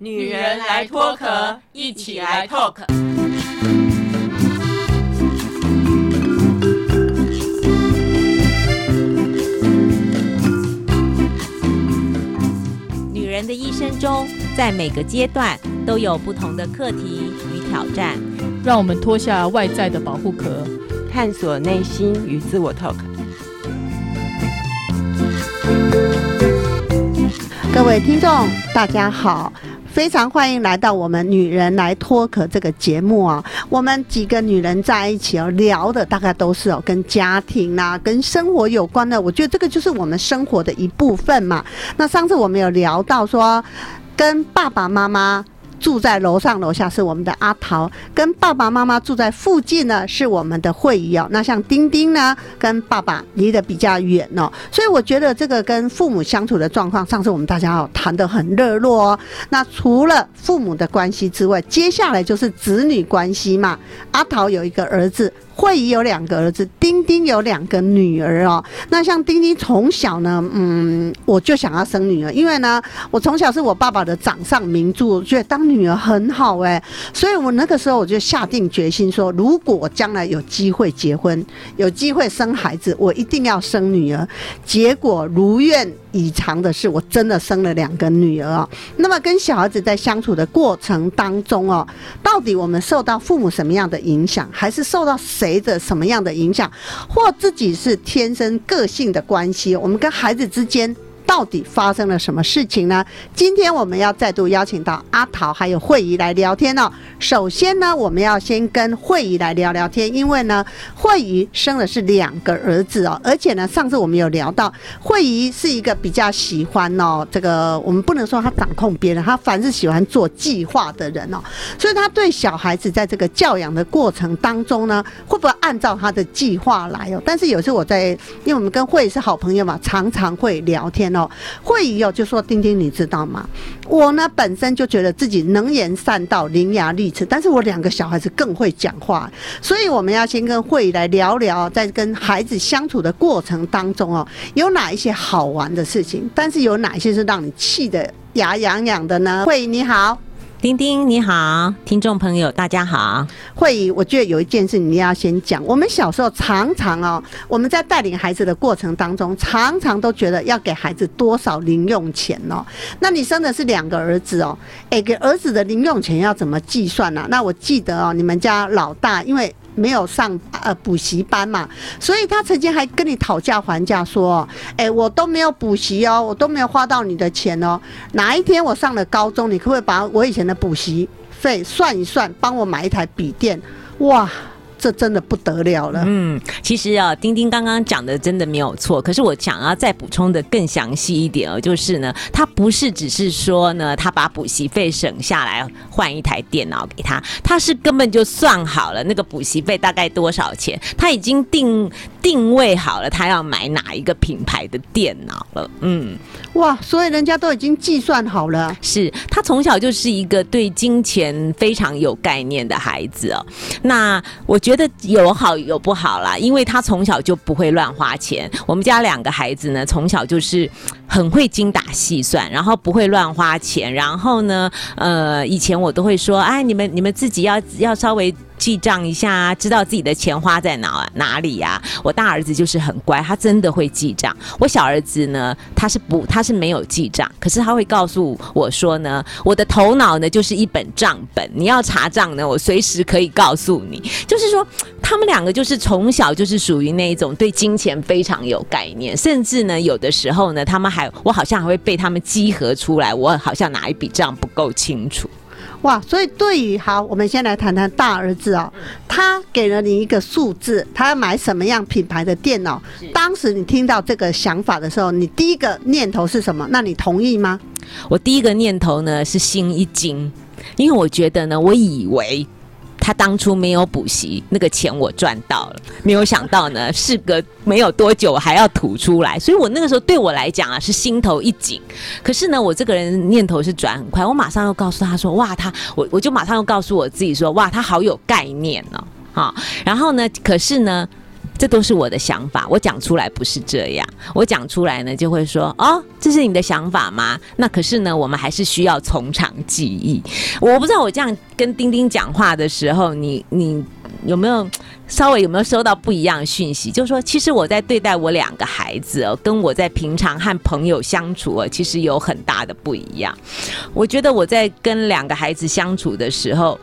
女人来脱壳，一起来 talk。女人的一生中，在每个阶段都有不同的课题与挑战。让我们脱下外在的保护壳，探索内心与自我 talk。各位听众，大家好。非常欢迎来到我们《女人来脱壳》这个节目啊！我们几个女人在一起哦，聊的大概都是哦跟家庭呐、跟生活有关的。我觉得这个就是我们生活的一部分嘛。那上次我们有聊到说，跟爸爸妈妈。住在楼上楼下是我们的阿桃，跟爸爸妈妈住在附近呢是我们的慧仪哦。那像丁丁呢，跟爸爸离得比较远哦，所以我觉得这个跟父母相处的状况，上次我们大家哦谈得很热络哦。那除了父母的关系之外，接下来就是子女关系嘛。阿桃有一个儿子。慧仪有两个儿子，丁丁有两个女儿哦。那像丁丁从小呢，嗯，我就想要生女儿，因为呢，我从小是我爸爸的掌上明珠，觉得当女儿很好哎，所以我那个时候我就下定决心说，如果我将来有机会结婚，有机会生孩子，我一定要生女儿。结果如愿。以偿的是，我真的生了两个女儿啊。那么跟小孩子在相处的过程当中哦，到底我们受到父母什么样的影响，还是受到谁的什么样的影响，或自己是天生个性的关系？我们跟孩子之间。到底发生了什么事情呢？今天我们要再度邀请到阿桃还有慧仪来聊天哦。首先呢，我们要先跟慧仪来聊聊天，因为呢，慧仪生的是两个儿子哦，而且呢，上次我们有聊到，慧仪是一个比较喜欢哦，这个我们不能说他掌控别人，他凡是喜欢做计划的人哦，所以他对小孩子在这个教养的过程当中呢，会不会按照他的计划来哦？但是有时候我在，因为我们跟慧仪是好朋友嘛，常常会聊天。会议哦，就说丁丁，你知道吗？我呢本身就觉得自己能言善道、伶牙俐齿，但是我两个小孩子更会讲话，所以我们要先跟会议来聊聊，在跟孩子相处的过程当中哦，有哪一些好玩的事情，但是有哪一些是让你气得牙痒痒的呢？会议你好。丁丁你好，听众朋友大家好。会议，我觉得有一件事你要先讲。我们小时候常常哦，我们在带领孩子的过程当中，常常都觉得要给孩子多少零用钱哦。那你生的是两个儿子哦，诶，给儿子的零用钱要怎么计算呢？那我记得哦，你们家老大因为。没有上呃补习班嘛，所以他曾经还跟你讨价还价说，哎，我都没有补习哦，我都没有花到你的钱哦。哪一天我上了高中，你可不可以把我以前的补习费算一算，帮我买一台笔电？哇！这真的不得了了。嗯，其实啊，丁丁刚刚讲的真的没有错。可是我想要再补充的更详细一点哦，就是呢，他不是只是说呢，他把补习费省下来换一台电脑给他，他是根本就算好了那个补习费大概多少钱，他已经定定位好了他要买哪一个品牌的电脑了。嗯，哇，所以人家都已经计算好了。是他从小就是一个对金钱非常有概念的孩子哦。那我。觉觉得有好有不好啦，因为他从小就不会乱花钱。我们家两个孩子呢，从小就是很会精打细算，然后不会乱花钱。然后呢，呃，以前我都会说，哎，你们你们自己要要稍微。记账一下，知道自己的钱花在哪哪里呀？我大儿子就是很乖，他真的会记账。我小儿子呢，他是不，他是没有记账，可是他会告诉我说呢，我的头脑呢就是一本账本，你要查账呢，我随时可以告诉你。就是说，他们两个就是从小就是属于那一种对金钱非常有概念，甚至呢，有的时候呢，他们还我好像还会被他们集合出来，我好像哪一笔账不够清楚。哇，所以对于好，我们先来谈谈大儿子哦，他给了你一个数字，他要买什么样品牌的电脑？当时你听到这个想法的时候，你第一个念头是什么？那你同意吗？我第一个念头呢是心一惊，因为我觉得呢，我以为。他当初没有补习，那个钱我赚到了，没有想到呢，事隔没有多久还要吐出来，所以我那个时候对我来讲啊是心头一紧。可是呢，我这个人念头是转很快，我马上又告诉他说：“哇，他我我就马上又告诉我自己说：哇，他好有概念哦。”好，然后呢，可是呢。这都是我的想法，我讲出来不是这样，我讲出来呢就会说哦，这是你的想法吗？那可是呢，我们还是需要从长计议。我不知道我这样跟丁丁讲话的时候，你你有没有稍微有没有收到不一样的讯息？就是说，其实我在对待我两个孩子哦，跟我在平常和朋友相处哦，其实有很大的不一样。我觉得我在跟两个孩子相处的时候。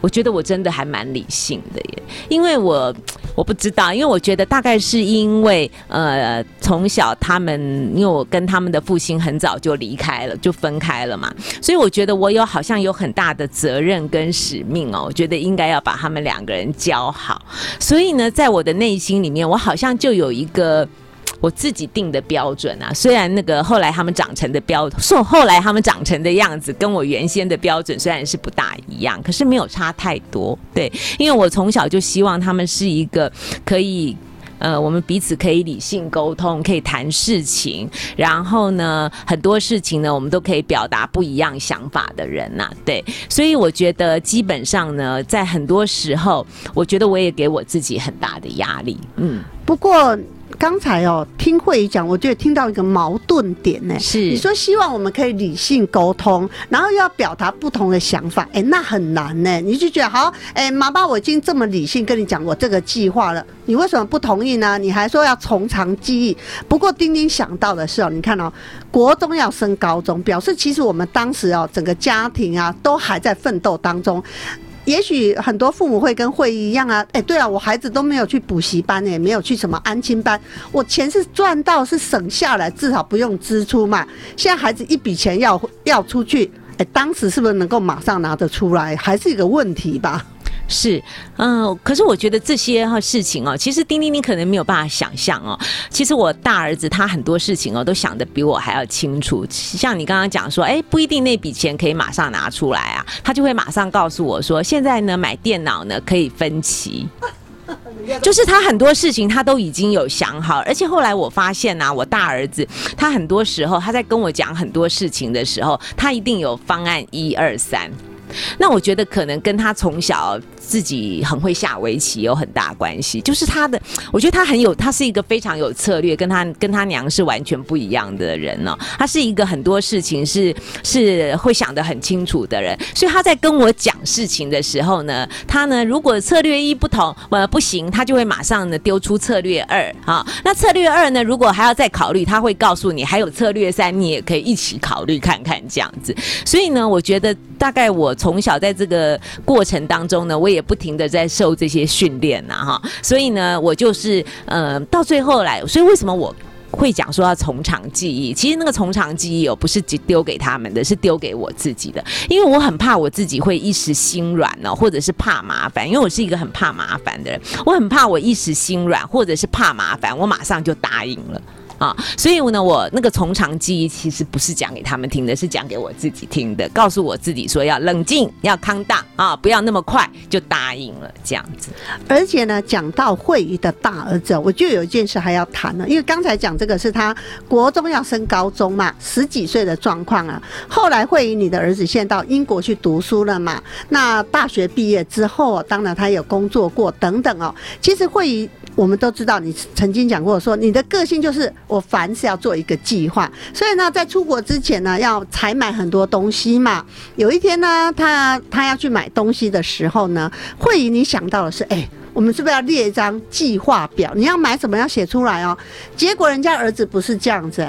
我觉得我真的还蛮理性的耶，因为我 我不知道，因为我觉得大概是因为呃从小他们，因为我跟他们的父亲很早就离开了，就分开了嘛，所以我觉得我有好像有很大的责任跟使命哦，我觉得应该要把他们两个人教好，所以呢，在我的内心里面，我好像就有一个。我自己定的标准啊，虽然那个后来他们长成的标，说后来他们长成的样子跟我原先的标准虽然是不大一样，可是没有差太多。对，因为我从小就希望他们是一个可以，呃，我们彼此可以理性沟通，可以谈事情，然后呢，很多事情呢，我们都可以表达不一样想法的人呐。对，所以我觉得基本上呢，在很多时候，我觉得我也给我自己很大的压力。嗯，不过。刚才哦，听会议讲，我觉得听到一个矛盾点呢。是你说希望我们可以理性沟通，然后又要表达不同的想法，哎，那很难呢。你就觉得好，哎，妈妈，我已经这么理性跟你讲我这个计划了，你为什么不同意呢？你还说要从长计议。不过丁丁想到的是哦，你看哦，国中要升高中，表示其实我们当时哦，整个家庭啊都还在奋斗当中。也许很多父母会跟会议一样啊，哎，对了，我孩子都没有去补习班，也没有去什么安亲班，我钱是赚到是省下来，至少不用支出嘛。现在孩子一笔钱要要出去，哎，当时是不是能够马上拿得出来，还是一个问题吧？是，嗯，可是我觉得这些哈事情哦，其实丁丁你可能没有办法想象哦。其实我大儿子他很多事情哦，都想的比我还要清楚。像你刚刚讲说，哎，不一定那笔钱可以马上拿出来啊，他就会马上告诉我说，现在呢买电脑呢可以分期，就是他很多事情他都已经有想好。而且后来我发现呐，我大儿子他很多时候他在跟我讲很多事情的时候，他一定有方案一二三。那我觉得可能跟他从小自己很会下围棋有很大关系，就是他的，我觉得他很有，他是一个非常有策略，跟他跟他娘是完全不一样的人呢。他是一个很多事情是是会想得很清楚的人，所以他在跟我讲事情的时候呢，他呢如果策略一不同，呃不行，他就会马上呢丢出策略二啊。那策略二呢，如果还要再考虑，他会告诉你还有策略三，你也可以一起考虑看看这样子。所以呢，我觉得大概我。从小在这个过程当中呢，我也也不停的在受这些训练呐，哈，所以呢，我就是呃，到最后来，所以为什么我会讲说要从长计议？其实那个从长计议哦，不是丢给他们的，是丢给我自己的，因为我很怕我自己会一时心软哦，或者是怕麻烦，因为我是一个很怕麻烦的人，我很怕我一时心软，或者是怕麻烦，我马上就答应了。啊，所以呢，我那个从长计议其实不是讲给他们听的，是讲给我自己听的，告诉我自己说要冷静，要康大啊，不要那么快就答应了这样子。而且呢，讲到会议的大儿子，我就有一件事还要谈呢，因为刚才讲这个是他国中要升高中嘛，十几岁的状况啊。后来会议你的儿子现在到英国去读书了嘛？那大学毕业之后，当然他有工作过等等哦。其实会议。我们都知道，你曾经讲过说，你的个性就是我凡是要做一个计划，所以呢，在出国之前呢，要采买很多东西嘛。有一天呢，他他要去买东西的时候呢，会议你想到的是，哎，我们是不是要列一张计划表？你要买什么要写出来哦。结果人家儿子不是这样子，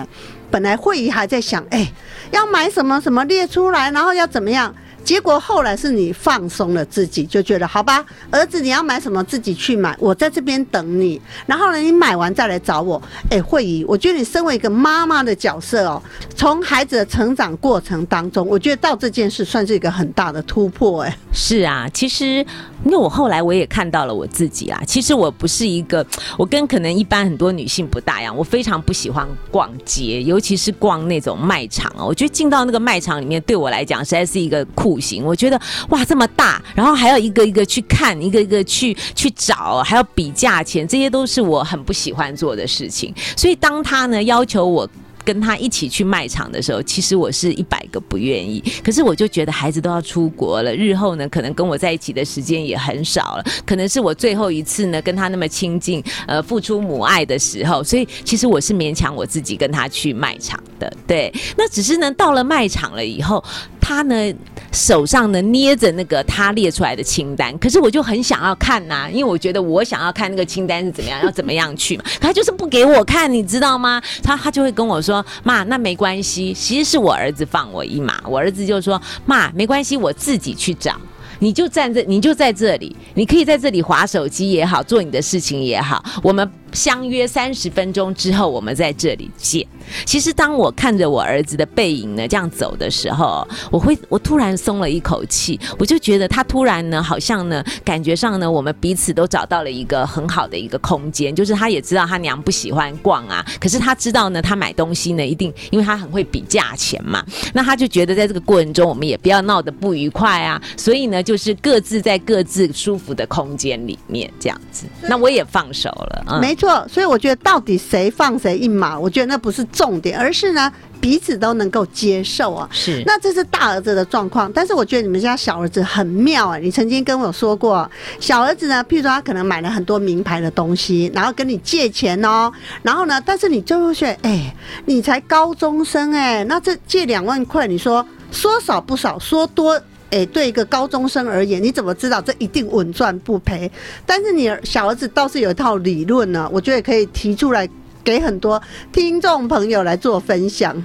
本来会议还在想，哎，要买什么什么列出来，然后要怎么样。结果后来是你放松了自己，就觉得好吧，儿子你要买什么自己去买，我在这边等你。然后呢，你买完再来找我。哎，慧仪，我觉得你身为一个妈妈的角色哦，从孩子的成长过程当中，我觉得到这件事算是一个很大的突破。哎，是啊，其实因为我后来我也看到了我自己啊，其实我不是一个，我跟可能一般很多女性不大一样，我非常不喜欢逛街，尤其是逛那种卖场哦。我觉得进到那个卖场里面，对我来讲实在是一个酷。不行，我觉得哇这么大，然后还要一个一个去看，一个一个去去找，还要比价钱，这些都是我很不喜欢做的事情。所以当他呢要求我跟他一起去卖场的时候，其实我是一百个不愿意。可是我就觉得孩子都要出国了，日后呢，可能跟我在一起的时间也很少了，可能是我最后一次呢跟他那么亲近，呃，付出母爱的时候，所以其实我是勉强我自己跟他去卖场的。对，那只是呢，到了卖场了以后，他呢手上呢捏着那个他列出来的清单，可是我就很想要看呐、因为我觉得我想要看那个清单是怎么样，要怎么样去嘛，可他就是不给我看，你知道吗？他他就会跟我说：“妈，那没关系。”其实是我儿子放我一马，我儿子就说：“妈，没关系，我自己去找。”你就站在，你就在这里，你可以在这里划手机也好，做你的事情也好。我们相约三十分钟之后，我们在这里见。其实当我看着我儿子的背影呢，这样走的时候，我会我突然松了一口气，我就觉得他突然呢，好像呢，感觉上呢，我们彼此都找到了一个很好的一个空间，就是他也知道他娘不喜欢逛啊，可是他知道呢，他买东西呢，一定因为他很会比价钱嘛，那他就觉得在这个过程中，我们也不要闹得不愉快啊，所以呢，就是各自在各自舒服的空间里面这样子，那我也放手了，嗯，没错，所以我觉得到底谁放谁一马，我觉得那不是重点，而是呢彼此都能够接受啊。是那这是大儿子的状况，但是我觉得你们家小儿子很妙哎、你曾经跟我说过，小儿子呢，譬如说他可能买了很多名牌的东西，然后跟你借钱哦，然后呢，但是你就会觉得，哎、你才高中生哎、那这借两万块，你说说少不少，说多。哎，对一个高中生而言，你怎么知道这一定稳赚不赔？但是你小儿子倒是有一套理论呢，我觉得可以提出来给很多听众朋友来做分享。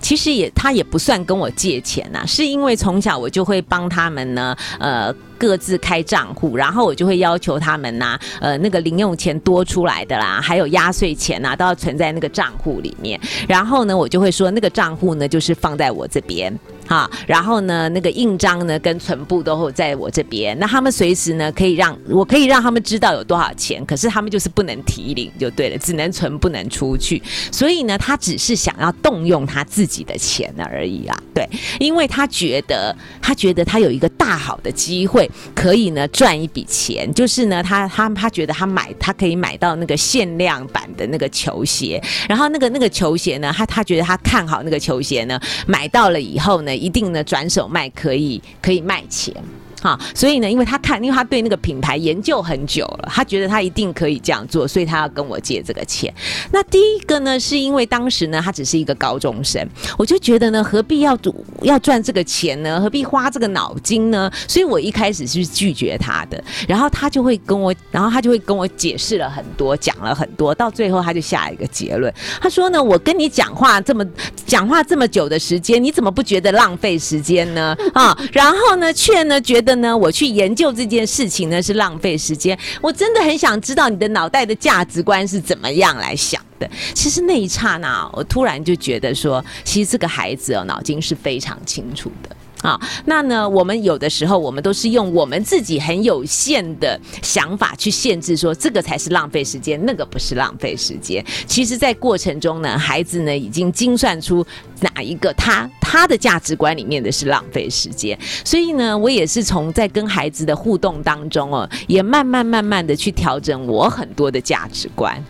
其实也他也不算跟我借钱呐、是因为从小我就会帮他们呢，呃。各自开账户，然后我就会要求他们呐、呃，那个零用钱多出来的啦，还有压岁钱呐、都要存在那个账户里面。然后呢，我就会说那个账户呢，就是放在我这边。哈，然后呢，那个印章呢跟存部都会在我这边，那他们随时呢可以让我可以让他们知道有多少钱，可是他们就是不能提领就对了，只能存不能出去。所以呢，他只是想要动用他自己的钱而已啦，对，因为他觉得他觉得他有一个大好的机会，可以呢赚一笔钱，就是呢他他他觉得他买他可以买到那个限量版的那个球鞋，然后那个那个球鞋呢，他他觉得他看好那个球鞋呢，买到了以后呢，一定的转手卖可以可以卖钱。哈，所以呢，因为他看，因为他对那个品牌研究很久了，他觉得他一定可以这样做，所以他要跟我借这个钱。那第一个呢，是因为当时呢，他只是一个高中生，我就觉得呢，何必要赌要赚这个钱呢？何必花这个脑筋呢？所以我一开始是拒绝他的，然后他就会跟我，然后他就会跟我解释了很多，讲了很多，到最后他就下一个结论，他说呢，我跟你讲话这么讲话这么久的时间，你怎么不觉得浪费时间呢？啊，然后呢，却呢觉得呢，我去研究这件事情呢是浪费时间。我真的很想知道你的脑袋的价值观是怎么样来想的。其实那一刹那，我突然就觉得说，其实这个孩子哦，脑筋是非常清楚的。啊，那呢，我们有的时候我们都是用我们自己很有限的想法去限制，说这个才是浪费时间，那个不是浪费时间。其实，在过程中呢，孩子呢已经精算出哪一个他他的价值观里面的是浪费时间。所以呢，我也是从在跟孩子的互动当中哦，也慢慢慢慢的去调整我很多的价值观。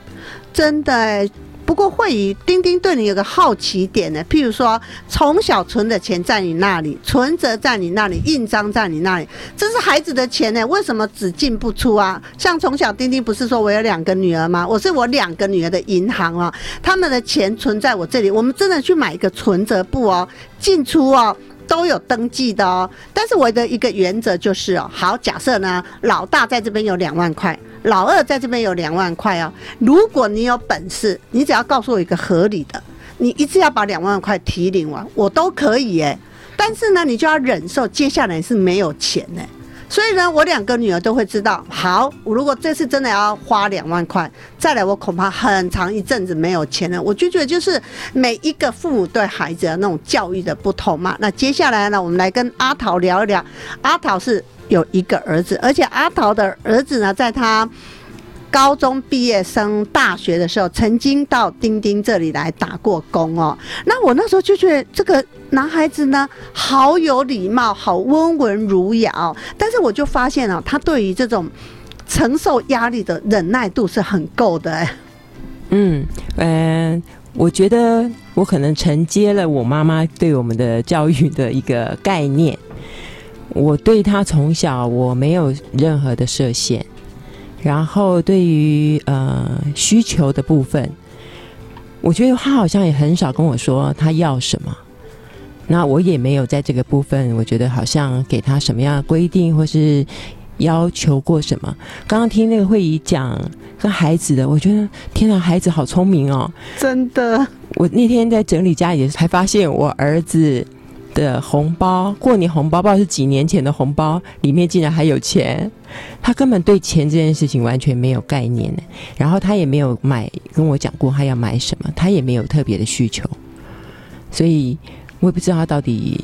真的。不过慧宇，丁丁对你有个好奇点呢，譬如说，从小存的钱在你那里，存折在你那里，印章在你那里，这是孩子的钱呢，为什么只进不出啊？像从小丁丁不是说我有两个女儿吗？我是我两个女儿的银行啊，他们的钱存在我这里，我们真的去买一个存折簿哦，进出哦。都有登记的哦，但是我的一个原则就是哦，好，假设呢，老大在这边有两万块，老二在这边有两万块哦。如果你有本事，你只要告诉我一个合理的，你一次要把两万块提领完，我都可以耶。但是呢，你就要忍受接下来是没有钱呢。所以呢，我两个女儿都会知道，好，我如果这次真的要花两万块，再来我恐怕很长一阵子没有钱了。我就觉得就是每一个父母对孩子的那种教育的不同嘛。那接下来呢，我们来跟阿桃聊一聊。阿桃是有一个儿子，而且阿桃的儿子呢，在他高中毕业生大学的时候，曾经到丁丁这里来打过工哦。那我那时候就觉得这个男孩子呢，好有礼貌，好温文儒雅。但是我就发现啊，他对于这种承受压力的忍耐度是很够的哎。嗯，呃，我觉得我可能承接了我妈妈对我们的教育的一个概念。我对他从小我没有任何的设限，然后对于呃需求的部分，我觉得他好像也很少跟我说他要什么。那我也没有在这个部分，我觉得好像给他什么样的规定或是要求过什么。刚刚听那个会议讲跟孩子的，我觉得天哪，孩子好聪明哦！真的，我那天在整理家里，才发现我儿子的红包，过年红包不知道是几年前的红包，里面竟然还有钱。他根本对钱这件事情完全没有概念呢。然后他也没有买跟我讲过他要买什么，他也没有特别的需求，所以。我也不知道他到底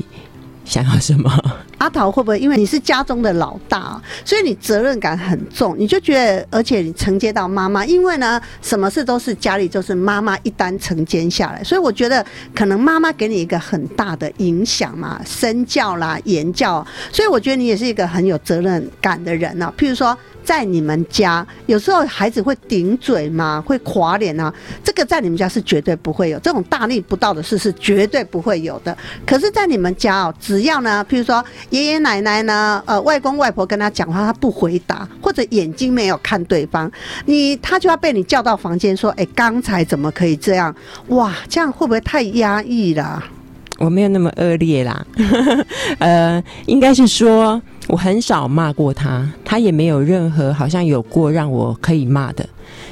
想要什么。阿桃会不会因为你是家中的老大，所以你责任感很重？你就觉得，而且你承接到妈妈，因为呢，什么事都是家里就是妈妈一单承接下来，所以我觉得可能妈妈给你一个很大的影响嘛，身教啦、言教，所以我觉得你也是一个很有责任感的人呢。譬如说。在你们家，有时候孩子会顶嘴吗？会垮脸啊？这个在你们家是绝对不会有，这种大逆不道的事是绝对不会有的。可是，在你们家哦，只要呢，譬如说爷爷奶奶呢，呃，外公外婆跟他讲话，他不回答，或者眼睛没有看对方，你他就要被你叫到房间说：“哎，刚才怎么可以这样？哇，这样会不会太压抑了？”我没有那么恶劣啦，呃，应该是说。我很少骂过他，他也没有任何好像有过让我可以骂的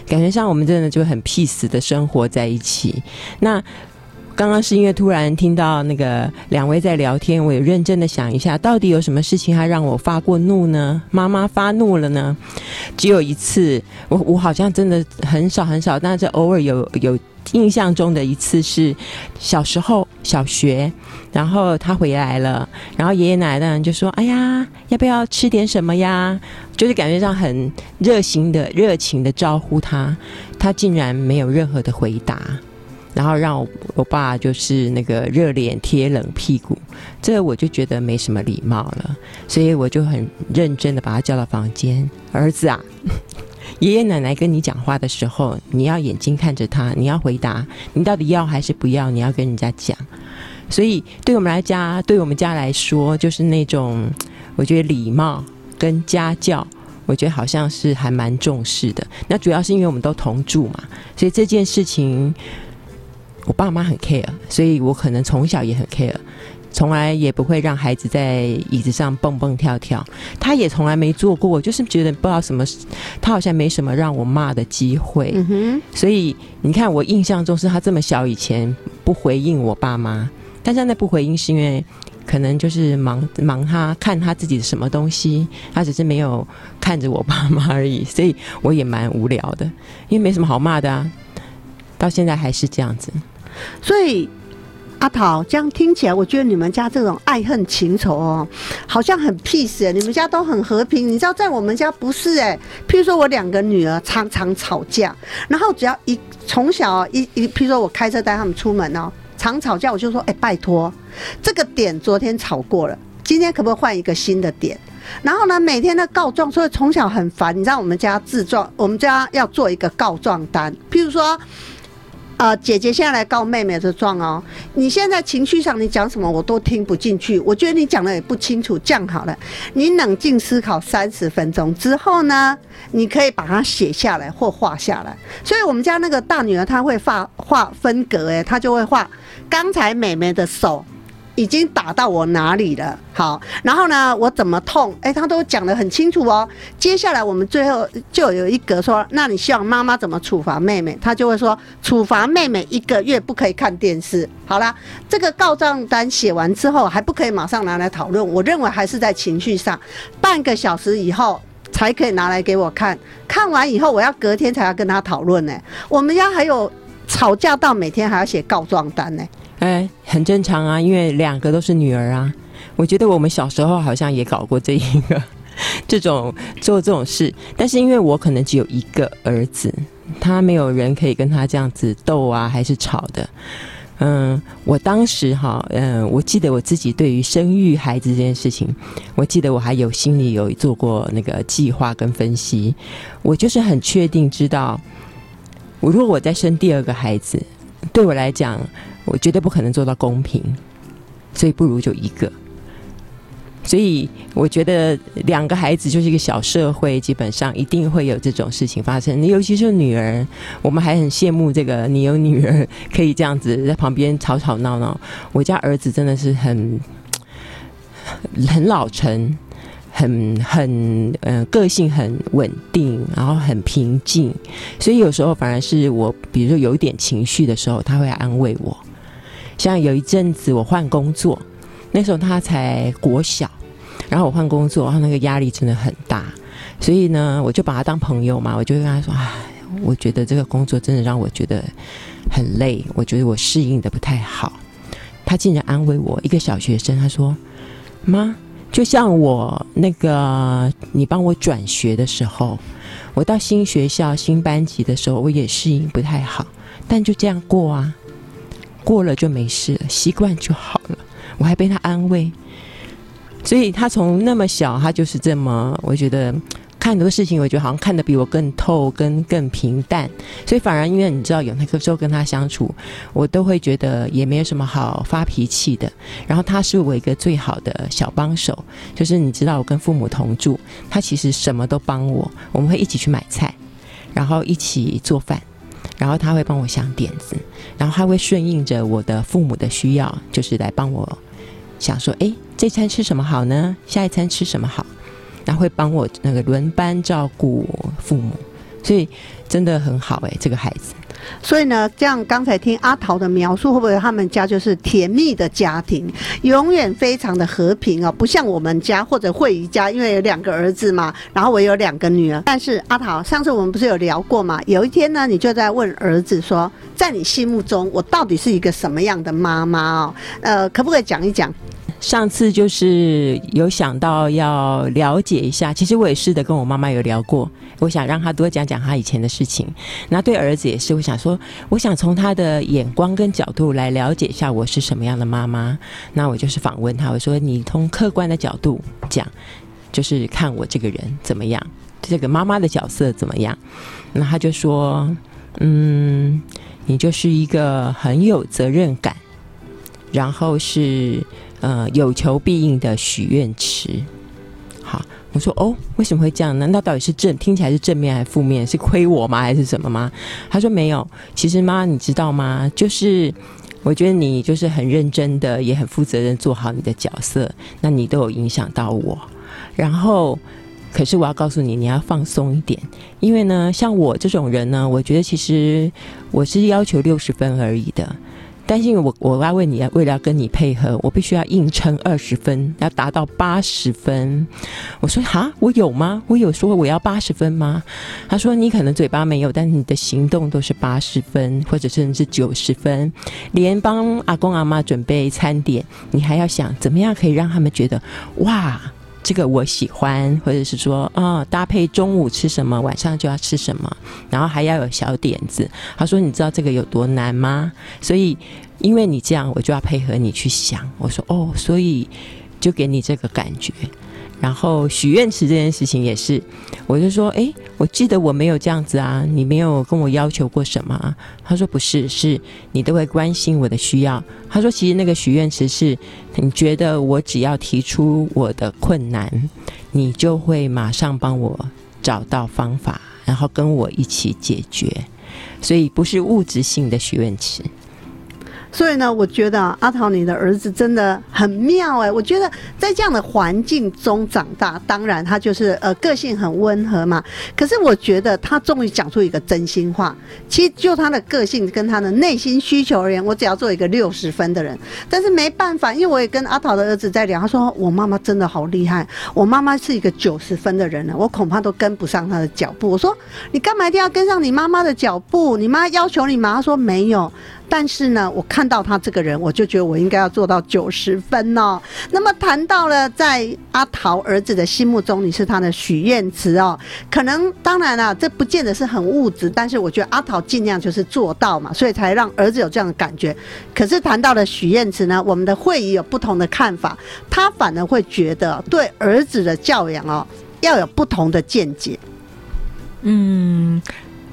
感觉像，我们真的就很 peace 的生活在一起。那刚刚是因为突然听到那个两位在聊天，我也认真的想一下，到底有什么事情还让我发过怒呢？妈妈发怒了呢？只有一次，我我好像真的很少很少，但是偶尔有有。印象中的一次是小时候小学，然后他回来了，然后爷爷奶奶就说：“哎呀，要不要吃点什么呀？”就是感觉上很热心的、热情的招呼他，他竟然没有任何的回答，然后让我我爸就是那个热脸贴冷屁股，这我就觉得没什么礼貌了，所以我就很认真的把他叫到房间，儿子啊。爷爷奶奶跟你讲话的时候，你要眼睛看着他，你要回答，你到底要还是不要？你要跟人家讲。所以，对我们来家，对我们家来说，就是那种我觉得礼貌跟家教，我觉得好像是还蛮重视的。那主要是因为我们都同住嘛，所以这件事情我爸妈很 care，所以我可能从小也很 care。从来也不会让孩子在椅子上蹦蹦跳跳，他也从来没做过，就是觉得不知道什么，他好像没什么让我骂的机会。所以你看，我印象中是他这么小以前不回应我爸妈，但现在不回应是因为可能就是忙忙他看他自己的什么东西，他只是没有看着我爸妈而已，所以我也蛮无聊的，因为没什么好骂的啊，到现在还是这样子，所以。阿桃，这样听起来，我觉得你们家这种爱恨情仇哦，好像很 peace 你们家都很和平。你知道，在我们家不是哎。譬如说我两个女儿常常吵架，然后只要一从小一一，譬如说我开车带他们出门哦，常吵架，我就说，哎，拜托，这个点昨天吵过了，今天可不可以换一个新的点？然后呢，每天的告状，所以从小很烦。你知道，我们家自状，我们家要做一个告状单，譬如说。啊，姐姐现在来告妹妹的状哦。你现在情绪上你讲什么我都听不进去，我觉得你讲的也不清楚。这样好了，你冷静思考三十分钟之后呢，你可以把它写下来或画下来。所以我们家那个大女儿她会画画分格，诶，她就会画刚才妹妹的手。已经打到我哪里了？好，然后呢，我怎么痛？哎，他都讲得很清楚哦。接下来我们最后就有一格说，那你希望妈妈怎么处罚妹妹？他就会说，处罚妹妹一个月不可以看电视。好了，这个告状单写完之后，还不可以马上拿来讨论。我认为还是在情绪上，半个小时以后才可以拿来给我看。看完以后，我要隔天才要跟他讨论呢。我们家还有吵架到每天还要写告状单呢。哎，很正常啊，因为两个都是女儿啊。我觉得我们小时候好像也搞过这一个 这种做这种事，但是因为我可能只有一个儿子，他没有人可以跟他这样子斗啊，还是吵的。嗯，我当时哈，嗯，我记得我自己对于生育孩子这件事情，我记得我还有心里有做过那个计划跟分析。我就是很确定知道，我如果我再生第二个孩子。对我来讲，我绝对不可能做到公平，所以不如就一个。所以我觉得两个孩子就是一个小社会，基本上一定会有这种事情发生。尤其是女儿，我们还很羡慕这个你有女儿可以这样子在旁边吵吵闹闹。我家儿子真的是很 很老成，很很呃个性很稳定，然后很平静。所以有时候反而是我，比如说有一点情绪的时候，他会安慰我。像有一阵子我换工作。那时候他才国小，然后我换工作，然后那个压力真的很大，所以呢，我就把他当朋友嘛，我就跟他说：“哎，我觉得这个工作真的让我觉得很累，我觉得我适应的不太好。”他竟然安慰我，一个小学生，他说：“妈，就像我那个你帮我转学的时候，我到新学校新班级的时候，我也适应不太好，但就这样过啊，过了就没事了，习惯就好了。”我还被他安慰，所以他从那么小，他就是这么，我觉得看很多事情，我觉得好像看得比我更透，跟更平淡。所以反而因为你知道，有那个时候跟他相处，我都会觉得也没有什么好发脾气的。然后他是我一个最好的小帮手，就是你知道，我跟父母同住，他其实什么都帮我，我们会一起去买菜，然后一起做饭。然后他会帮我想点子，然后他会顺应着我的父母的需要，就是来帮我想说，哎，这餐吃什么好呢？下一餐吃什么好？然后会帮我那个轮班照顾父母，所以真的很好哎，这个孩子。所以呢，这样刚才听阿桃的描述，会不会他们家就是甜蜜的家庭，永远非常的和平哦？不像我们家或者慧仪家，因为有两个儿子嘛，然后我有两个女儿。但是阿桃，上次我们不是有聊过嘛？有一天呢，你就在问儿子说，在你心目中，我到底是一个什么样的妈妈哦？呃，可不可以讲一讲？上次就是有想到要了解一下，其实我也试着跟我妈妈有聊过，我想让他多讲讲他以前的事情。那对儿子也是，我想说，我想从他的眼光跟角度来了解一下我是什么样的妈妈。那我就是访问他，我说你从客观的角度讲，就是看我这个人怎么样，这个妈妈的角色怎么样。那他就说，嗯，你就是一个很有责任感，然后是。呃，有求必应的许愿池。我说哦，为什么会这样？难道到底是正听起来是正面还是负面？是亏我吗？还是什么吗？他说没有。其实妈，你知道吗？就是我觉得你就是很认真的，也很负责任，做好你的角色。那你都有影响到我。然后，可是我要告诉你，你要放松一点，因为呢，像我这种人呢，我觉得其实我是要求六十分而已的。担心我，我要为你，为了要跟你配合，我必须要硬撑二十分，要达到八十分。我说哈，我有吗？我有说我要八十分吗？他说你可能嘴巴没有，但是你的行动都是八十分，或者甚至九十分。连帮阿公阿妈准备餐点，你还要想怎么样可以让他们觉得哇。这个我喜欢，或者是说啊，搭配中午吃什么，晚上就要吃什么，然后还要有小点子。他说：“你知道这个有多难吗？”所以，因为你这样，我就要配合你去想。我说：“哦，所以就给你这个感觉。”然后许愿池这件事情也是，我就说，哎，我记得我没有这样子啊，你没有跟我要求过什么啊？他说不是，是你都会关心我的需要。他说其实那个许愿池是，你觉得我只要提出我的困难，你就会马上帮我找到方法，然后跟我一起解决，所以不是物质性的许愿池。所以呢，我觉得阿桃你的儿子真的很妙哎！我觉得在这样的环境中长大，当然他就是呃个性很温和嘛。可是我觉得他终于讲出一个真心话。其实就他的个性跟他的内心需求而言，我只要做一个六十分的人。但是没办法，因为我也跟阿桃的儿子在聊，他说我妈妈真的好厉害，我妈妈是一个九十分的人了，我恐怕都跟不上她的脚步。我说你干嘛一定要跟上你妈妈的脚步？你妈要求你吗？他说没有。但是呢，我看到他这个人，我就觉得我应该要做到九十分哦。那么谈到了在阿桃儿子的心目中，你是他的许愿池哦。可能当然了，这不见得是很物质，但是我觉得阿桃尽量就是做到嘛，所以才让儿子有这样的感觉。可是谈到了许愿池呢，我们的会议有不同的看法，他反而会觉得对儿子的教养哦要有不同的见解。嗯。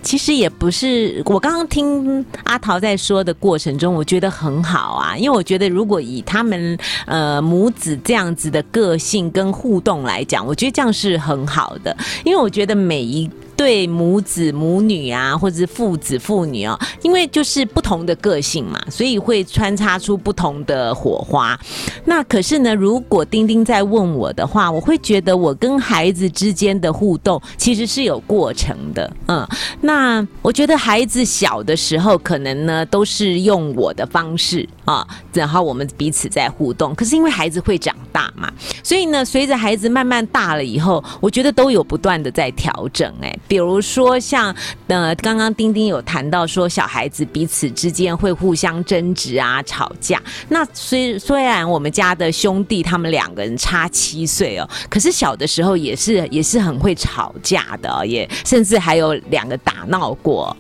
其实也不是，我刚刚听阿桃在说的过程中，我觉得很好啊，因为我觉得如果以他们呃母子这样子的个性跟互动来讲，我觉得这样是很好的，因为我觉得每一。对母子母女啊，或者是父子父女哦，因为就是不同的个性嘛，所以会穿插出不同的火花。那可是呢，如果丁丁在问我的话，我会觉得我跟孩子之间的互动其实是有过程的。嗯，那我觉得孩子小的时候，可能呢都是用我的方式啊，然后我们彼此在互动。可是因为孩子会长大嘛，所以呢，随着孩子慢慢大了以后，我觉得都有不断的在调整。哎。比如说像呃，刚刚丁丁有谈到说，小孩子彼此之间会互相争执啊、吵架。那虽虽然我们家的兄弟他们两个人差七岁哦，可是小的时候也是也是很会吵架的，也甚至还有两个打闹过。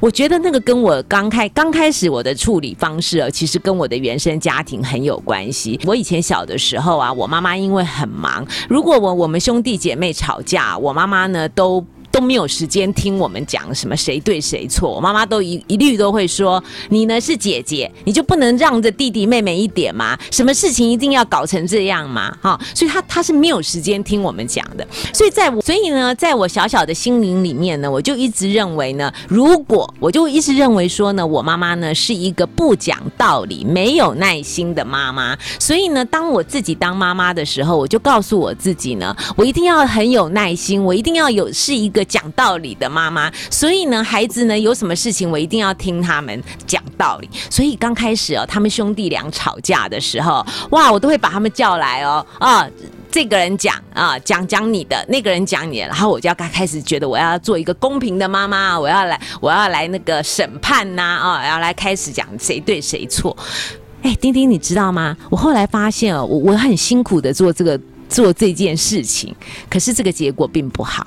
我觉得那个跟我刚开刚开始我的处理方式啊，其实跟我的原生家庭很有关系。我以前小的时候啊，我妈妈因为很忙，如果我我们兄弟姐妹吵架，我妈妈呢都。都没有时间听我们讲什么谁对谁错，我妈妈都一一律都会说：“你呢是姐姐，你就不能让着弟弟妹妹一点吗？什么事情一定要搞成这样吗？”哈，所以她她是没有时间听我们讲的。所以在我所以呢，在我小小的心灵里面呢，我就一直认为呢，如果我就一直认为说呢，我妈妈呢是一个不讲道理、没有耐心的妈妈。所以呢，当我自己当妈妈的时候，我就告诉我自己呢，我一定要很有耐心，我一定要有是一个。讲道理的妈妈，所以呢，孩子呢有什么事情，我一定要听他们讲道理。所以刚开始哦，他们兄弟俩吵架的时候，哇，我都会把他们叫来哦，啊，这个人讲啊，讲讲你的，那个人讲你的，然后我就要开开始觉得我要做一个公平的妈妈，我要来，我要来那个审判呐，啊，要来开始讲谁对谁错。哎，丁丁，你知道吗？我后来发现哦，我我很辛苦的做这个做这件事情，可是这个结果并不好。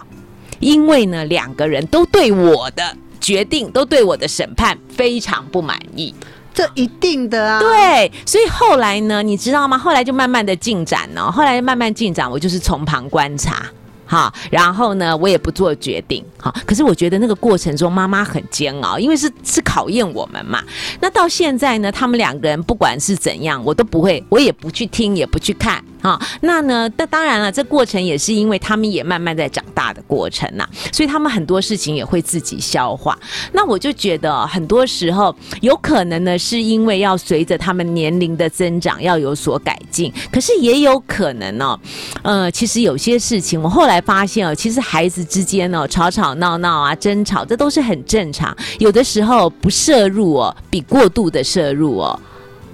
因为呢，两个人都对我的决定，都对我的审判非常不满意，这一定的啊。对，所以后来呢，你知道吗？后来就慢慢的进展呢，后来慢慢进展，我就是从旁观察。好，然后呢，我也不做决定。好，可是我觉得那个过程中，妈妈很煎熬，因为是是考验我们嘛。那到现在呢，他们两个人不管是怎样，我都不会，我也不去听，也不去看。好，那呢，那当然了，这过程也是因为他们也慢慢在长大的过程呐，所以他们很多事情也会自己消化。那我就觉得很多时候有可能呢，是因为要随着他们年龄的增长要有所改进，可是也有可能呢，呃，其实有些事情我后来。发现哦，其实孩子之间哦，吵吵闹闹啊，争吵，这都是很正常。有的时候不摄入哦，比过度的摄入哦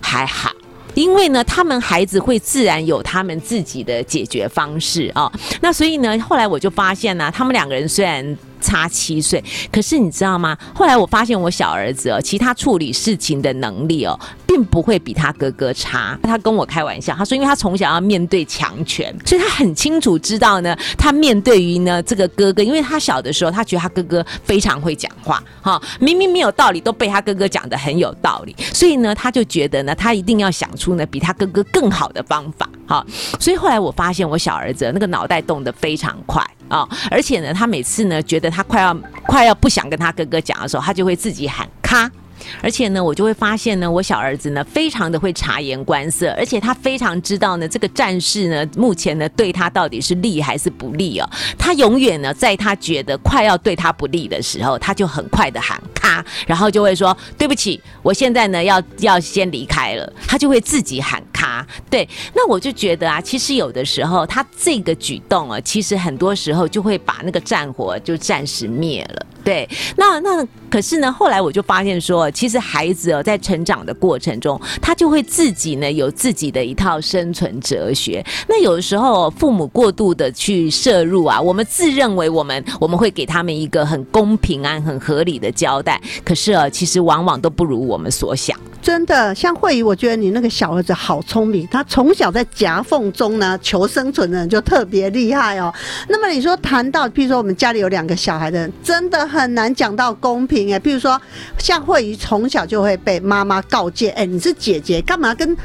还好，因为呢，他们孩子会自然有他们自己的解决方式哦。那所以呢，后来我就发现呢，他们两个人虽然。差七岁，可是你知道吗？后来我发现我小儿子哦，其他处理事情的能力哦，并不会比他哥哥差。他跟我开玩笑，他说，因为他从小要面对强权，所以他很清楚知道呢，他面对于呢这个哥哥，因为他小的时候，他觉得他哥哥非常会讲话，哈，明明没有道理，都被他哥哥讲的很有道理，所以呢，他就觉得呢，他一定要想出呢比他哥哥更好的方法，好，所以后来我发现我小儿子那个脑袋动得非常快。啊，而且呢，他每次呢，觉得他快要快要不想跟他哥哥讲的时候，他就会自己喊咔。而且呢，我就会发现呢，我小儿子呢，非常的会察言观色，而且他非常知道呢，这个战事呢，目前呢，对他到底是利还是不利哦。他永远呢，在他觉得快要对他不利的时候，他就很快的喊咔，然后就会说对不起，我现在呢要要先离开了。他就会自己喊啊。对，那我就觉得啊，其实有的时候他这个举动啊，其实很多时候就会把那个战火就暂时灭了。对，那那可是呢，后来我就发现说，其实孩子哦，在成长的过程中，他就会自己呢有自己的一套生存哲学。那有的时候，父母过度的去摄入啊，我们自认为我们我们会给他们一个很公平啊、很合理的交代，可是啊，其实往往都不如我们所想。真的，像慧宇，我觉得你那个小儿子好聪聪明，他从小在夹缝中呢求生存的人就特别厉害哦。那么你说谈到，譬如说我们家里有两个小孩的人，真的很难讲到公平哎。譬如说，像慧怡从小就会被妈妈告诫，哎，你是姐姐，干嘛跟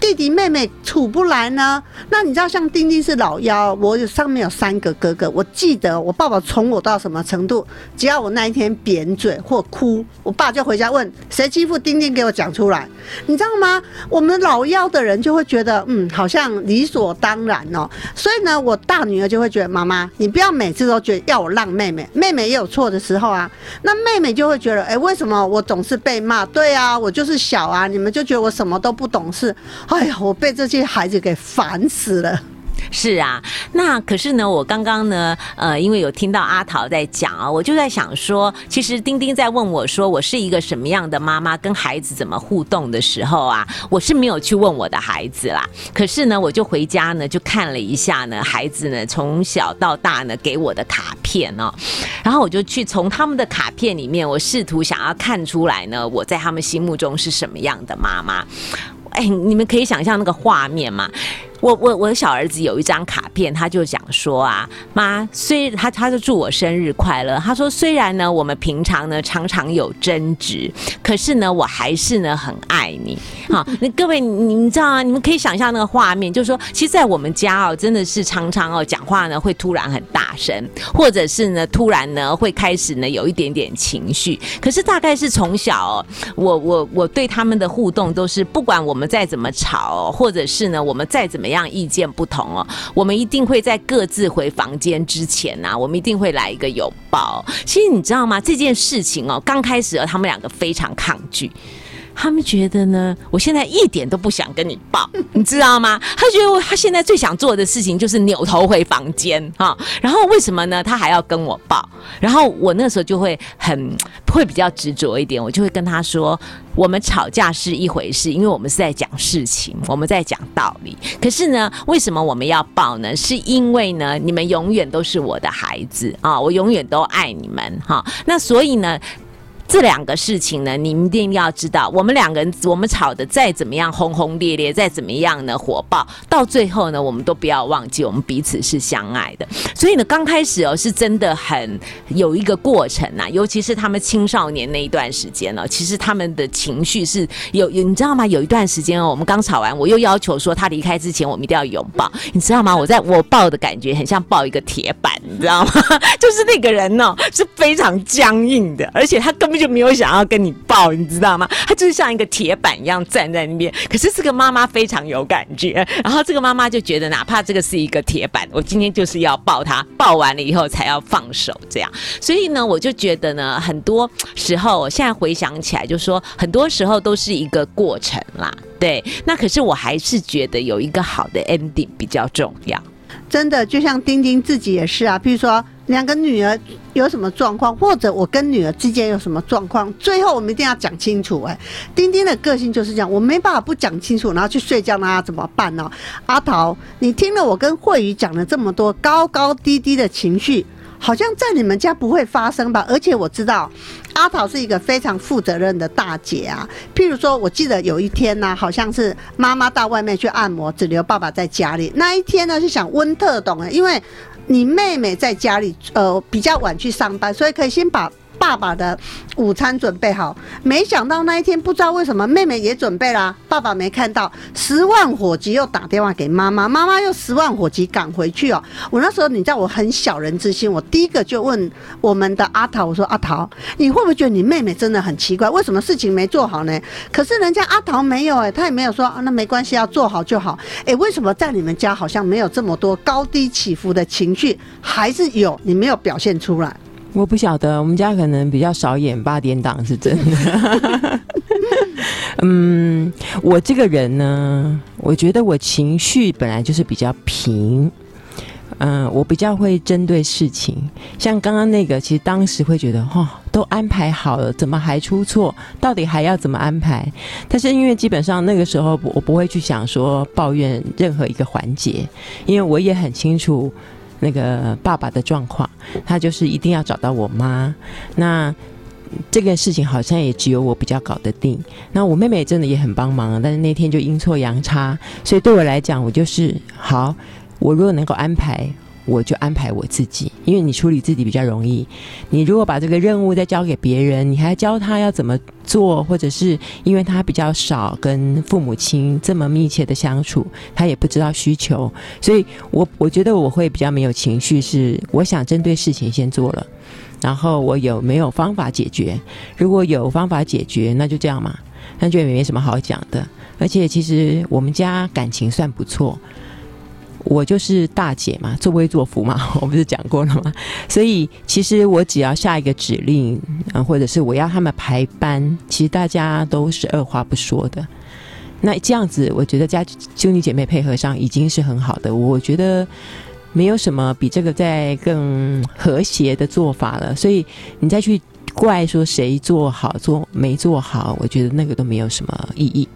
弟弟妹妹处不来呢？那你知道，像丁丁是老幺，我有上面有三个哥哥。我记得我爸爸宠我到什么程度？只要我那一天扁嘴或哭，我爸就回家问谁欺负丁丁，给我讲出来。你知道吗？我们老幺的人就会觉得，嗯，好像理所当然哦。所以呢，我大女儿就会觉得，妈妈，你不要每次都觉得要我让妹妹，妹妹也有错的时候啊。那妹妹就会觉得，哎，为什么我总是被骂？对啊，我就是小啊，你们就觉得我什么都不懂事。哎呀，我被这些孩子给烦死了。是啊，那可是呢，我刚刚呢，呃，因为有听到阿桃在讲啊，我就在想说，其实丁丁在问我说，我是一个什么样的妈妈，跟孩子怎么互动的时候啊，我是没有去问我的孩子啦。可是呢，我就回家呢，就看了一下呢，孩子呢从小到大呢给我的卡片哦，然后我就去从他们的卡片里面，我试图想要看出来呢，我在他们心目中是什么样的妈妈。哎，你们可以想象那个画面吗？我我我的小儿子有一张卡片，他就讲说啊，妈，虽他他就祝我生日快乐。他说虽然呢，我们平常呢常常有争执，可是呢，我还是呢很爱你。好，那各位你们知道啊？你们可以想象那个画面，就是说，其实，在我们家哦，真的是常常哦讲话呢会突然很大声，或者是呢突然呢会开始呢有一点点情绪。可是大概是从小，我我我对他们的互动都是，不管我们再怎么吵，或者是呢我们再怎么。样意见不同哦，我们一定会在各自回房间之前呐，我们一定会来一个拥抱。其实你知道吗？这件事情哦，刚开始他们两个非常抗拒。他们觉得呢，我现在一点都不想跟你抱，你知道吗？他觉得他现在最想做的事情就是扭头回房间哈。然后为什么呢？他还要跟我抱？然后我那时候就会很会比较执着一点，我就会跟他说：我们吵架是一回事，因为我们是在讲事情，我们在讲道理。可是呢，为什么我们要抱呢？是因为呢，你们永远都是我的孩子啊，我永远都爱你们哈。那所以呢？这两个事情呢，你们一定要知道。我们两个人，我们吵的再怎么样轰轰烈烈，再怎么样呢火爆，到最后呢，我们都不要忘记，我们彼此是相爱的。所以呢，刚开始哦，是真的很有一个过程呐，尤其是他们青少年那一段时间呢，其实他们的情绪是有有，你知道吗？有一段时间哦，我们刚吵完，我又要求说他离开之前，我们一定要拥抱，你知道吗？我在我抱的感觉很像抱一个铁板，你知道吗？就是那个人呢是非常僵硬的，而且他根本。就没有想要跟你抱，你知道吗？他就是像一个铁板一样站在那边。可是这个妈妈非常有感觉，然后这个妈妈就觉得，哪怕这个是一个铁板，我今天就是要抱他，抱完了以后才要放手，这样。所以呢，我就觉得呢，很多时候，我现在回想起来，就说很多时候都是一个过程啦。对，那可是我还是觉得有一个好的 ending 比较重要。真的，就像丁丁自己也是啊，比如说。两个女儿有什么状况，或者我跟女儿之间有什么状况，最后我们一定要讲清楚。哎，丁丁的个性就是这样，我没办法不讲清楚，然后去睡觉，那怎么办呢？阿桃，你听了我跟慧宇讲了这么多高高低低的情绪，好像在你们家不会发生吧？而且我知道阿桃是一个非常负责任的大姐啊。譬如说，我记得有一天呢，好像是妈妈到外面去按摩，只留爸爸在家里。那一天呢，是想温特懂了，因为。你妹妹在家里，呃，比较晚去上班，所以可以先把。爸爸的午餐准备好，没想到那一天不知道为什么妹妹也准备了，爸爸没看到，十万火急又打电话给妈妈，妈妈又十万火急赶回去哦。我那时候你知道我很小人之心，我第一个就问我们的阿桃，我说阿桃，你会不会觉得你妹妹真的很奇怪，为什么事情没做好呢？可是人家阿桃没有哎，他也没有说啊，那没关系，要做好就好。哎，为什么在你们家好像没有这么多高低起伏的情绪，还是有你没有表现出来？我不晓得，我们家可能比较少演八点档，是真的。嗯，我这个人呢，我觉得我情绪本来就是比较平。嗯，我比较会针对事情，像刚刚那个，其实当时会觉得，哦，都安排好了，怎么还出错？到底还要怎么安排？但是因为基本上那个时候，我不会去想说抱怨任何一个环节，因为我也很清楚。那个爸爸的状况，他就是一定要找到我妈。那这个事情好像也只有我比较搞得定。那我妹妹真的也很帮忙，但是那天就阴错阳差，所以对我来讲，我就是好。我如果能够安排，我就安排我自己，因为你处理自己比较容易。你如果把这个任务再交给别人，你还教他要怎么做，或者是因为他比较少跟父母亲这么密切的相处，他也不知道需求，所以我我觉得我会比较没有情绪，是我想针对事情先做了，然后我有没有方法解决？如果有方法解决，那就这样嘛，那就也没什么好讲的。而且其实我们家感情算不错。我就是大姐嘛，作威作福嘛，我不是讲过了吗？所以其实我只要下一个指令，或者是我要他们排班，其实大家都是二话不说的。那这样子，我觉得家兄弟姐妹配合上已经是很好的。我觉得没有什么比这个再更和谐的做法了。所以你再去怪说谁做好做没做好，我觉得那个都没有什么意义。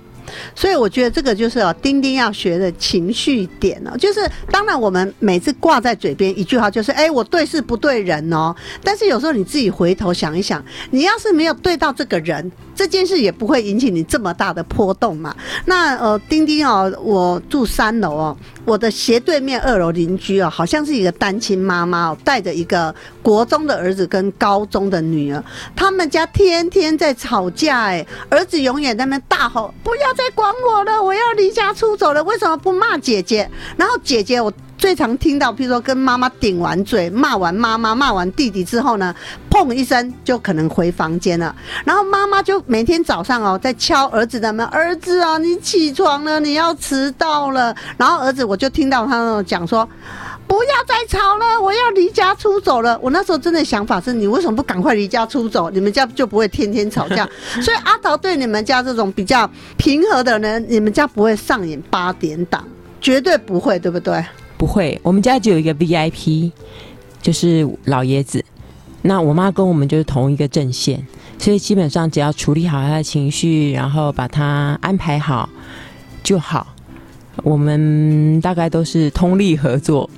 所以我觉得这个就是哦，丁丁要学的情绪点哦，就是当然我们每次挂在嘴边一句话就是哎，我对事不对人哦，但是有时候你自己回头想一想，你要是没有对到这个人。这件事也不会引起你这么大的波动嘛？那呃，丁丁哦，我住三楼哦，我的斜对面二楼邻居哦，好像是一个单亲妈妈哦，带着一个国中的儿子跟高中的女儿，他们家天天在吵架哎，儿子永远在那边大吼：“不要再管我了，我要离家出走了！为什么不骂姐姐？”然后姐姐我。最常听到，譬如说跟妈妈顶完嘴、骂完妈妈、骂完弟弟之后呢，砰一声就可能回房间了。然后妈妈就每天早上哦，在敲儿子的门：“儿子啊，你起床了，你要迟到了。”然后儿子我就听到他讲说：“不要再吵了，我要离家出走了。”我那时候真的想法是：你为什么不赶快离家出走？你们家就不会天天吵架。所以阿桃对你们家这种比较平和的人，你们家不会上演八点档，绝对不会，对不对？不会，我们家只有一个 VIP，就是老爷子。那我妈跟我们就是同一个阵线，所以基本上只要处理好他的情绪，然后把他安排好就好。我们大概都是通力合作，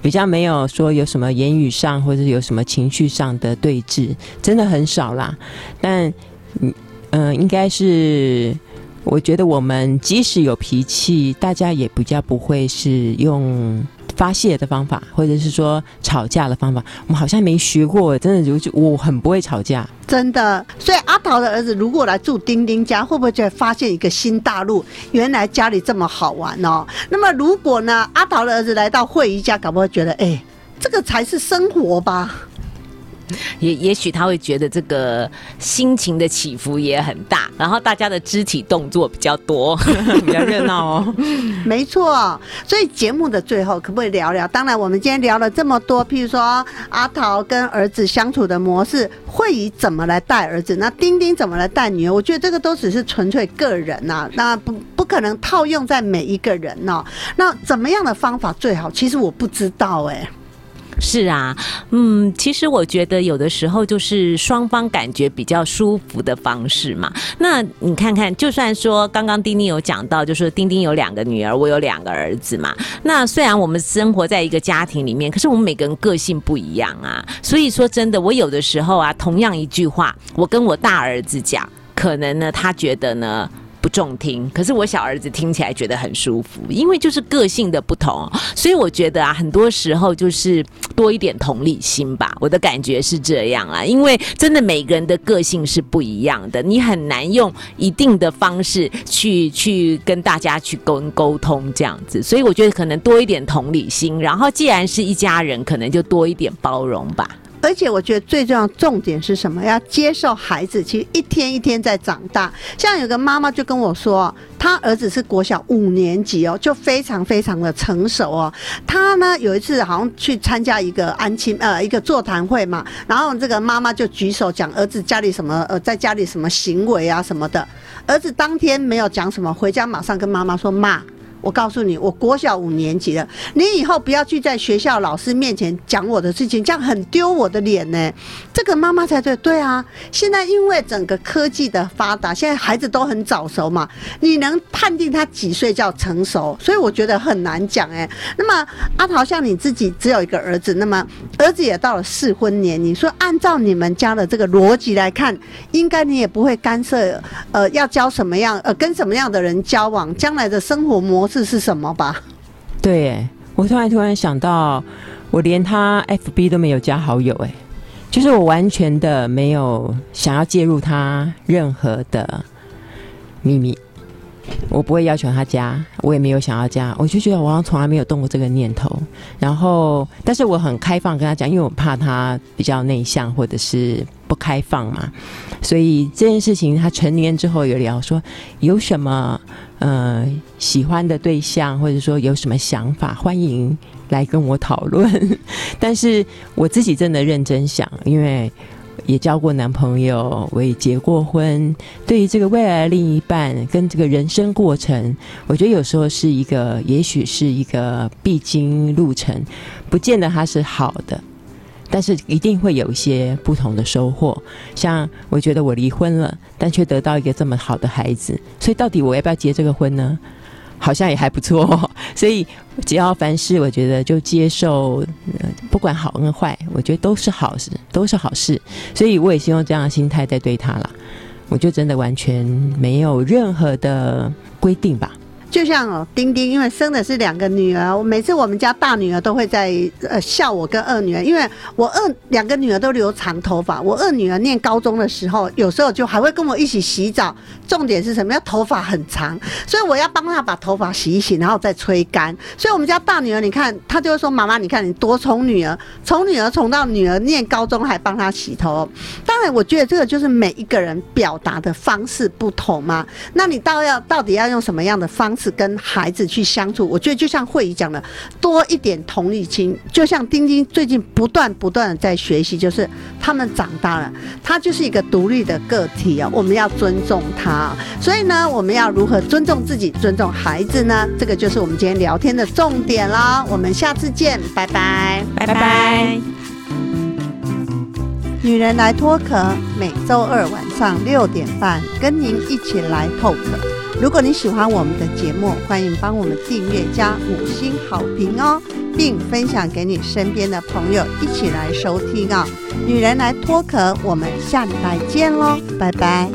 比较没有说有什么言语上或者有什么情绪上的对峙，真的很少啦。但嗯嗯，应该是。我觉得我们即使有脾气，大家也比较不会是用发泄的方法，或者是说吵架的方法。我们好像没学过，真的就我很不会吵架，真的。所以阿桃的儿子如果来住丁丁家，会不会就发现一个新大陆？原来家里这么好玩哦。那么如果呢，阿桃的儿子来到慧仪家，搞不会觉得，哎，这个才是生活吧？也也许他会觉得这个心情的起伏也很大，然后大家的肢体动作比较多，比较热闹哦。没错，所以节目的最后可不可以聊聊？当然，我们今天聊了这么多，譬如说阿桃跟儿子相处的模式，会以怎么来带儿子？那丁丁怎么来带女儿？我觉得这个都只是纯粹个人呐，那不不可能套用在每一个人呢。那怎么样的方法最好？其实我不知道哎。是啊，嗯，其实我觉得有的时候就是双方感觉比较舒服的方式嘛。那你看看，就算说刚刚丁丁有讲到，就是丁丁有两个女儿，我有两个儿子嘛。那虽然我们生活在一个家庭里面，可是我们每个人个性不一样啊。所以说真的，我有的时候啊，同样一句话，我跟我大儿子讲，可能呢，他觉得呢。不中听，可是我小儿子听起来觉得很舒服，因为就是个性的不同，所以我觉得啊，很多时候就是多一点同理心吧。我的感觉是这样啊，因为真的每个人的个性是不一样的，你很难用一定的方式去去跟大家去沟沟通这样子，所以我觉得可能多一点同理心，然后既然是一家人，可能就多一点包容吧。而且我觉得最重要重点是什么？要接受孩子其实一天一天在长大。像有个妈妈就跟我说，她儿子是国小五年级哦，就非常非常的成熟哦。他呢有一次好像去参加一个安亲呃一个座谈会嘛，然后这个妈妈就举手讲儿子家里什么呃在家里什么行为啊什么的。儿子当天没有讲什么，回家马上跟妈妈说妈。我告诉你，我国小五年级了，你以后不要去在学校老师面前讲我的事情，这样很丢我的脸呢。这个妈妈才对，对啊。现在因为整个科技的发达，现在孩子都很早熟嘛，你能判定他几岁叫成熟？所以我觉得很难讲哎。那么阿桃，像你自己只有一个儿子，那么儿子也到了适婚年龄，说按照你们家的这个逻辑来看，应该你也不会干涉，呃，要交什么样，呃，跟什么样的人交往，将来的生活模式。是是什么吧？对，我突然突然想到，我连他 FB 都没有加好友，哎，就是我完全的没有想要介入他任何的秘密。我不会要求他加，我也没有想要加，我就觉得我好像从来没有动过这个念头。然后，但是我很开放跟他讲，因为我怕他比较内向或者是不开放嘛。所以这件事情他成年之后有聊说有什么呃喜欢的对象，或者说有什么想法，欢迎来跟我讨论。但是我自己真的认真想，因为。也交过男朋友，我也结过婚。对于这个未来的另一半跟这个人生过程，我觉得有时候是一个，也许是一个必经路程，不见得它是好的，但是一定会有一些不同的收获。像我觉得我离婚了，但却得到一个这么好的孩子，所以到底我要不要结这个婚呢？好像也还不错，所以只要凡事，我觉得就接受，不管好跟坏，我觉得都是好事，都是好事。所以我也希望这样的心态在对他了，我就真的完全没有任何的规定吧。就像哦，丁丁，因为生的是两个女儿，我每次我们家大女儿都会在呃笑我跟二女儿，因为我二两个女儿都留长头发，我二女儿念高中的时候，有时候就还会跟我一起洗澡。重点是什么？要头发很长，所以我要帮她把头发洗一洗，然后再吹干。所以我们家大女儿，你看她就会说：“妈妈，你看你多宠女儿，宠女儿宠到女儿念高中还帮她洗头。”当然，我觉得这个就是每一个人表达的方式不同嘛。那你到要到底要用什么样的方式？是跟孩子去相处，我觉得就像慧仪讲的，多一点同理心。就像丁丁最近不断不断的在学习，就是他们长大了，他就是一个独立的个体啊，我们要尊重他。所以呢，我们要如何尊重自己、尊重孩子呢？这个就是我们今天聊天的重点啦。我们下次见，拜拜，拜拜。女人来脱壳，每周二晚上六点半，跟您一起来透壳。如果你喜欢我们的节目，欢迎帮我们订阅加五星好评哦，并分享给你身边的朋友一起来收听啊！女人来脱壳，我们下礼拜见喽，拜拜。